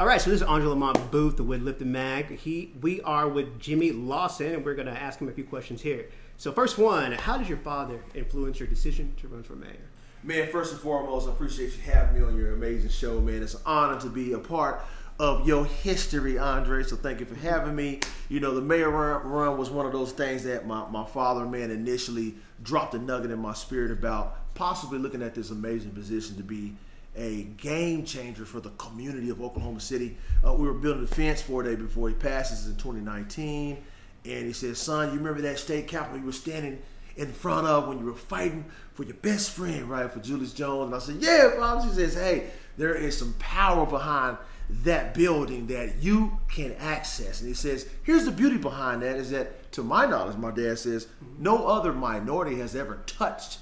All right, so this is Angela Lamont Booth with Lifted Mag. He, we are with Jimmy Lawson, and we're going to ask him a few questions here. So, first one, how does your father influence your decision to run for mayor? Man, first and foremost, I appreciate you having me on your amazing show, man. It's an honor to be a part of your history, Andre. So thank you for having me. You know, the mayor run, run was one of those things that my, my father, man, initially dropped a nugget in my spirit about possibly looking at this amazing position to be a game changer for the community of Oklahoma City. Uh, we were building a fence four days before he passes in 2019. And he says, son, you remember that state capitol you were standing in front of when you were fighting for your best friend, right, for Julius Jones? And I said, yeah, Bob. She says, hey, there is some power behind that building that you can access. And he says, here's the beauty behind that is that, to my knowledge, my dad says, no other minority has ever touched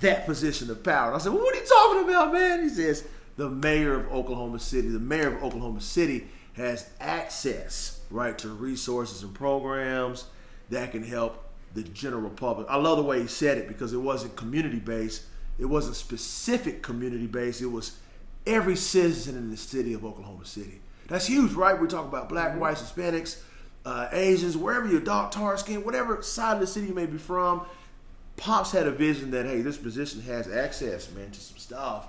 that position of power. And I said, well, what are you talking about, man? He says, the mayor of Oklahoma City, the mayor of Oklahoma City has access, right, to resources and programs that can help the general public. I love the way he said it because it wasn't community based. It wasn't specific community based. It was every citizen in the city of Oklahoma City. That's huge, right? We talk about black, whites, Hispanics, uh, Asians, wherever you're dark, tar skin, whatever side of the city you may be from. Pops had a vision that hey, this position has access, man, to some stuff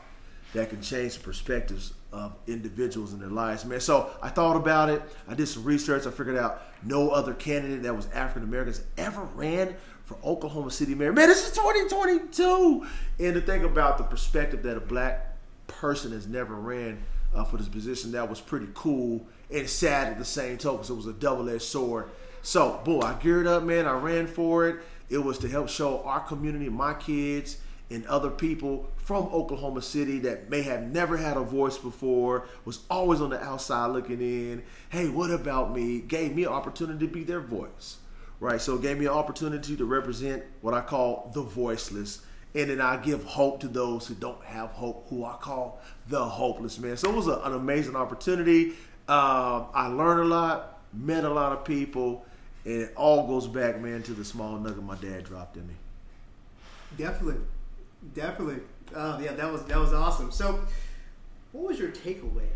that can change the perspectives of individuals in their lives, man. So I thought about it. I did some research. I figured out no other candidate that was African Americans ever ran for Oklahoma City mayor. Man, this is 2022. And to think about the perspective that a black person has never ran uh, for this position. That was pretty cool and sad at the same token. because it was a double edged sword. So, boy, I geared up, man. I ran for it. It was to help show our community, my kids, and other people from Oklahoma City that may have never had a voice before, was always on the outside looking in. Hey, what about me? Gave me an opportunity to be their voice, right? So it gave me an opportunity to represent what I call the voiceless and then I give hope to those who don't have hope, who I call the hopeless man. So it was a, an amazing opportunity. Uh, I learned a lot, met a lot of people, and it all goes back, man, to the small nugget my dad dropped in me. Definitely, definitely. Uh, yeah, that was that was awesome. So, what was your takeaway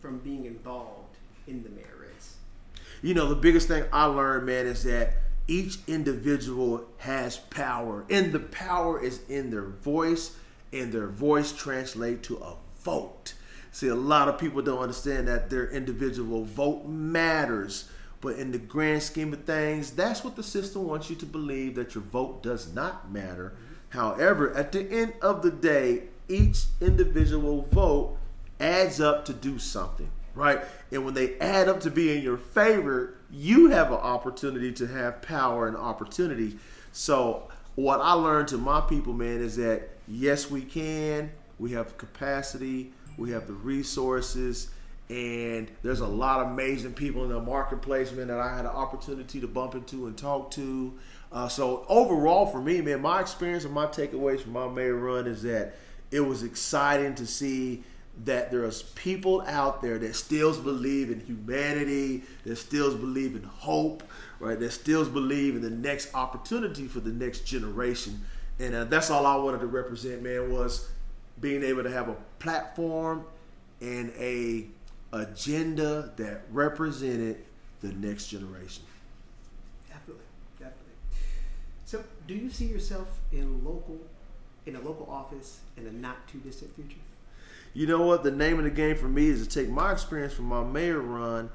from being involved in the mayor race? You know, the biggest thing I learned, man, is that each individual has power and the power is in their voice and their voice translate to a vote see a lot of people don't understand that their individual vote matters but in the grand scheme of things that's what the system wants you to believe that your vote does not matter however at the end of the day each individual vote adds up to do something right and when they add up to be in your favor you have an opportunity to have power and opportunity. So what I learned to my people, man, is that yes, we can. We have capacity. We have the resources. And there's a lot of amazing people in the marketplace, man, that I had an opportunity to bump into and talk to. Uh, so overall, for me, man, my experience and my takeaways from my mayor run is that it was exciting to see that there's people out there that still believe in humanity, that still believe in hope, right? That still believe in the next opportunity for the next generation. And uh, that's all I wanted to represent, man, was being able to have a platform and a agenda that represented the next generation. Definitely, definitely. So, do you see yourself in local, in a local office in a not too distant future? you know what? The name of the game for me is to take my experience from my mayor run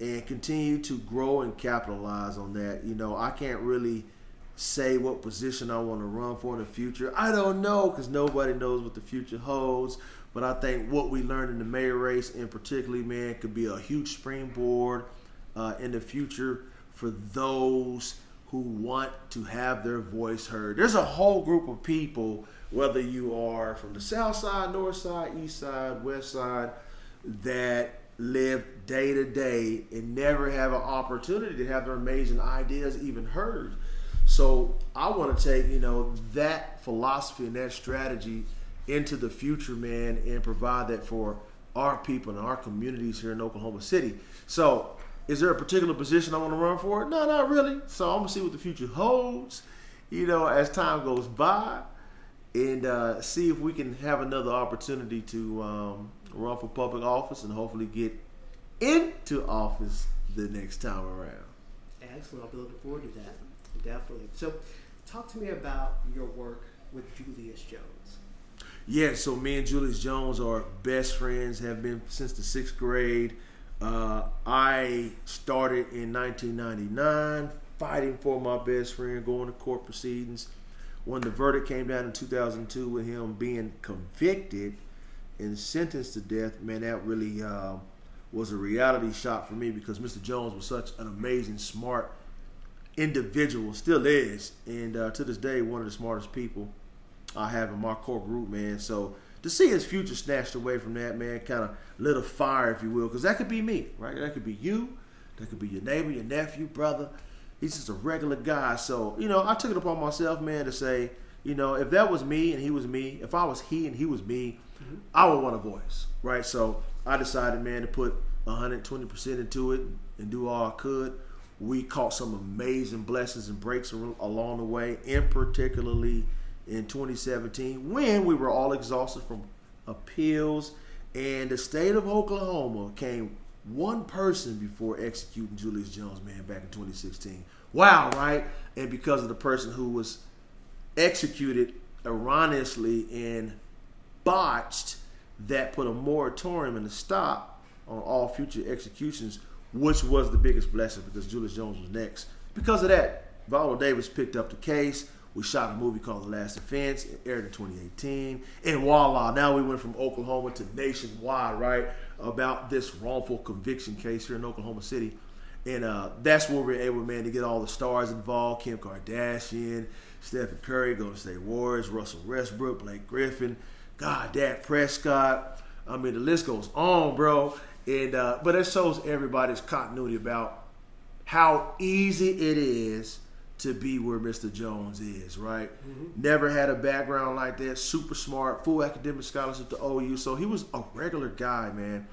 and continue to grow and capitalize on that. You know, I can't really say what position I want to run for in the future. I don't know because nobody knows what the future holds. But I think what we learned in the mayor race, and particularly, man, could be a huge springboard uh, in the future for those who want to have their voice heard. There's a whole group of people whether you are from the south side, north side, east side, west side, that live day to day and never have an opportunity to have their amazing ideas even heard. So I want to take, you know, that philosophy and that strategy into the future, man, and provide that for our people and our communities here in Oklahoma City. So is there a particular position I want to run for? No, not really. So I'm gonna see what the future holds. You know, as time goes by, and uh, see if we can have another opportunity to um, run for public office and hopefully get into office the next time around. Excellent. I'll be looking forward to that. Definitely. So, talk to me about your work with Julius Jones. Yeah, so me and Julius Jones are best friends, have been since the sixth grade. Uh, I started in 1999 fighting for my best friend, going to court proceedings. When the verdict came down in 2002 with him being convicted and sentenced to death, man, that really uh, was a reality shock for me because Mr. Jones was such an amazing, smart individual, still is, and uh, to this day, one of the smartest people I have in my core group, man. So to see his future snatched away from that, man, kind of lit a fire, if you will, because that could be me, right? That could be you, that could be your neighbor, your nephew, brother. He's just a regular guy. So, you know, I took it upon myself, man, to say, you know, if that was me and he was me, if I was he and he was me, mm-hmm. I would want a voice, right? So I decided, man, to put 120% into it and do all I could. We caught some amazing blessings and breaks along the way, and particularly in 2017 when we were all exhausted from appeals and the state of Oklahoma came one person before executing Julius Jones, man, back in 2016. Wow, right? And because of the person who was executed erroneously and botched, that put a moratorium and a stop on all future executions, which was the biggest blessing because Julius Jones was next. Because of that, Viola Davis picked up the case. We shot a movie called The Last Defense. It aired in 2018. And voila, now we went from Oklahoma to nationwide, right? About this wrongful conviction case here in Oklahoma City. And uh, that's where we are able, man, to get all the stars involved. Kim Kardashian, Stephen Curry, Golden State Warriors, Russell Westbrook, Blake Griffin, God, Dak Prescott. I mean, the list goes on, bro. And uh, but it shows everybody's continuity about how easy it is to be where Mr. Jones is, right? Mm-hmm. Never had a background like that, super smart, full academic scholarship to OU. So he was a regular guy, man,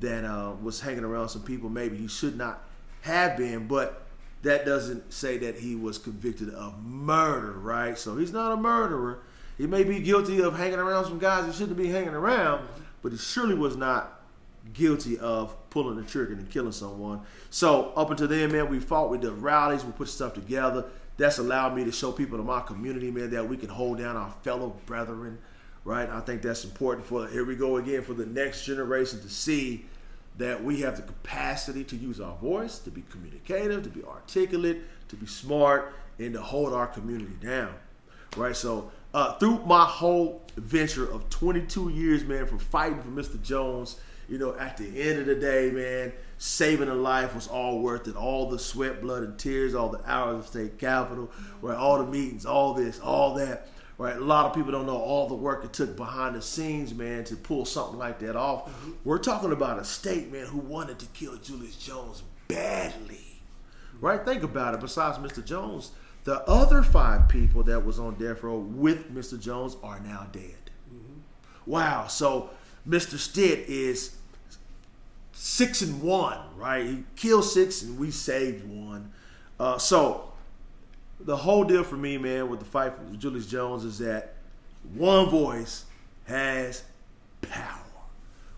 that uh, was hanging around some people maybe he should not have been, but that doesn't say that he was convicted of murder, right? So he's not a murderer. He may be guilty of hanging around some guys he shouldn't be hanging around, mm-hmm. but he surely was not guilty of pulling the trigger and killing someone. So up until then, man, we fought, we did rallies, we put stuff together. That's allowed me to show people in my community, man, that we can hold down our fellow brethren, right? I think that's important for here we go again for the next generation to see that we have the capacity to use our voice, to be communicative, to be articulate, to be smart, and to hold our community down, right? So uh, through my whole venture of 22 years, man, from fighting for Mr. Jones you know, at the end of the day, man, saving a life was all worth it. All the sweat, blood, and tears, all the hours of state capitol, right? All the meetings, all this, all that. Right, a lot of people don't know all the work it took behind the scenes, man, to pull something like that off. Mm-hmm. We're talking about a state, man, who wanted to kill Julius Jones badly, right? Think about it. Besides Mr. Jones, the other five people that was on death row with Mr. Jones are now dead. Mm-hmm. Wow. So Mr. Stitt is six and one, right? He killed six and we saved one. Uh, so the whole deal for me, man, with the fight with Julius Jones is that one voice has power,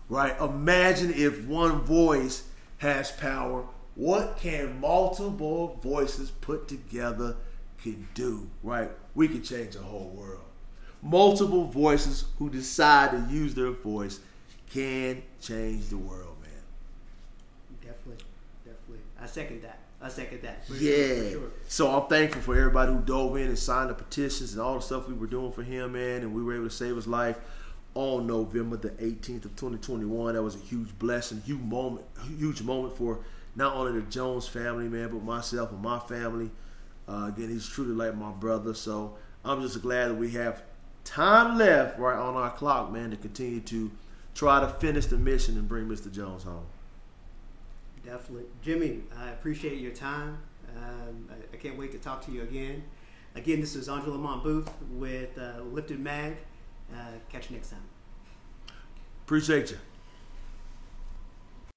right? Imagine if one voice has power. What can multiple voices put together can do, right? We can change the whole world. Multiple voices who decide to use their voice can change the world, man. Definitely, definitely. I second that. I second that. yeah. Sure, sure. So I'm thankful for everybody who dove in and signed the petitions and all the stuff we were doing for him, man, and we were able to save his life on November the 18th of 2021. That was a huge blessing, huge moment, huge moment for not only the Jones family, man, but myself and my family. Uh, again, he's truly like my brother. So I'm just glad that we have time left right on our clock, man, to continue to try to finish the mission and bring Mr. Jones home. Definitely. Jimmy, I appreciate your time. Um, I, I, can't wait to talk to you again. Again, this is Angela Lamont Booth with uh, Lifted Mag. Uh, catch you next time. Appreciate you.